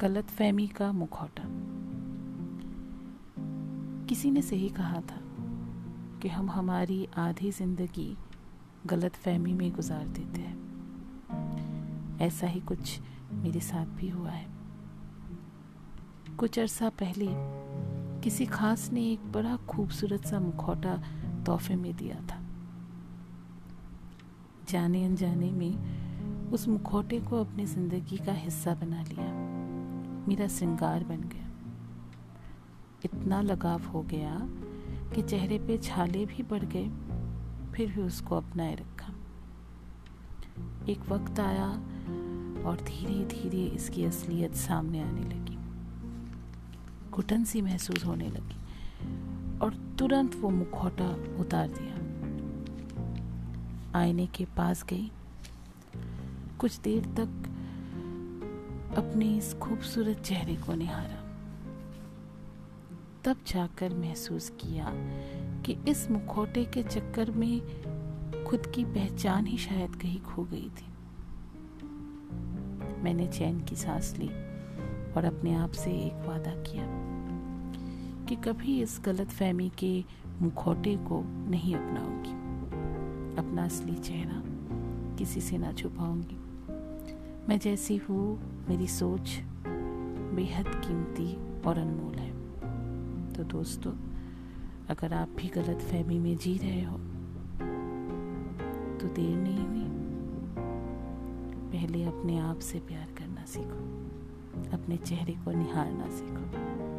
गलत फहमी का मुखौटा। किसी ने सही कहा था कि हम हमारी आधी ज़िंदगी गलत फहमी में गुजार देते हैं। ऐसा ही कुछ मेरे साथ भी हुआ है। कुछ अरसा पहले किसी खास ने एक बड़ा खूबसूरत सा मुखौटा तोहफे में दिया था। जाने अनजाने में उस मुखौटे को अपनी ज़िंदगी का हिस्सा बना लिया। मेरा श्रृंगार बन गया। इतना लगाव हो गया कि चेहरे पे छाले भी बढ़ गए, फिर भी उसको अपनाए रखा। एक वक्त आया और धीरे धीरे इसकी असलियत सामने आने लगी। घुटन सी महसूस होने लगी और तुरंत वो मुखौटा उतार दिया। आईने के पास गई। कुछ देर तक अपने इस खूबसूरत चेहरे को निहारा। तब जाकर महसूस किया कि इस मुखौटे के चक्कर में खुद की पहचान ही शायद कहीं खो गई थी। मैंने चैन की सांस ली और अपने आप से एक वादा किया कि कभी इस गलत फहमी के मुखौटे को नहीं अपनाऊँगी। अपना असली चेहरा किसी से ना छुपाऊँगी। मैं जैसी हूँ, मेरी सोच बेहद कीमती और अनमोल है। तो दोस्तों, अगर आप भी गलत फहमी में जी रहे हो तो देर नहीं हुई। पहले अपने आप से प्यार करना सीखो, अपने चेहरे को निहारना सीखो।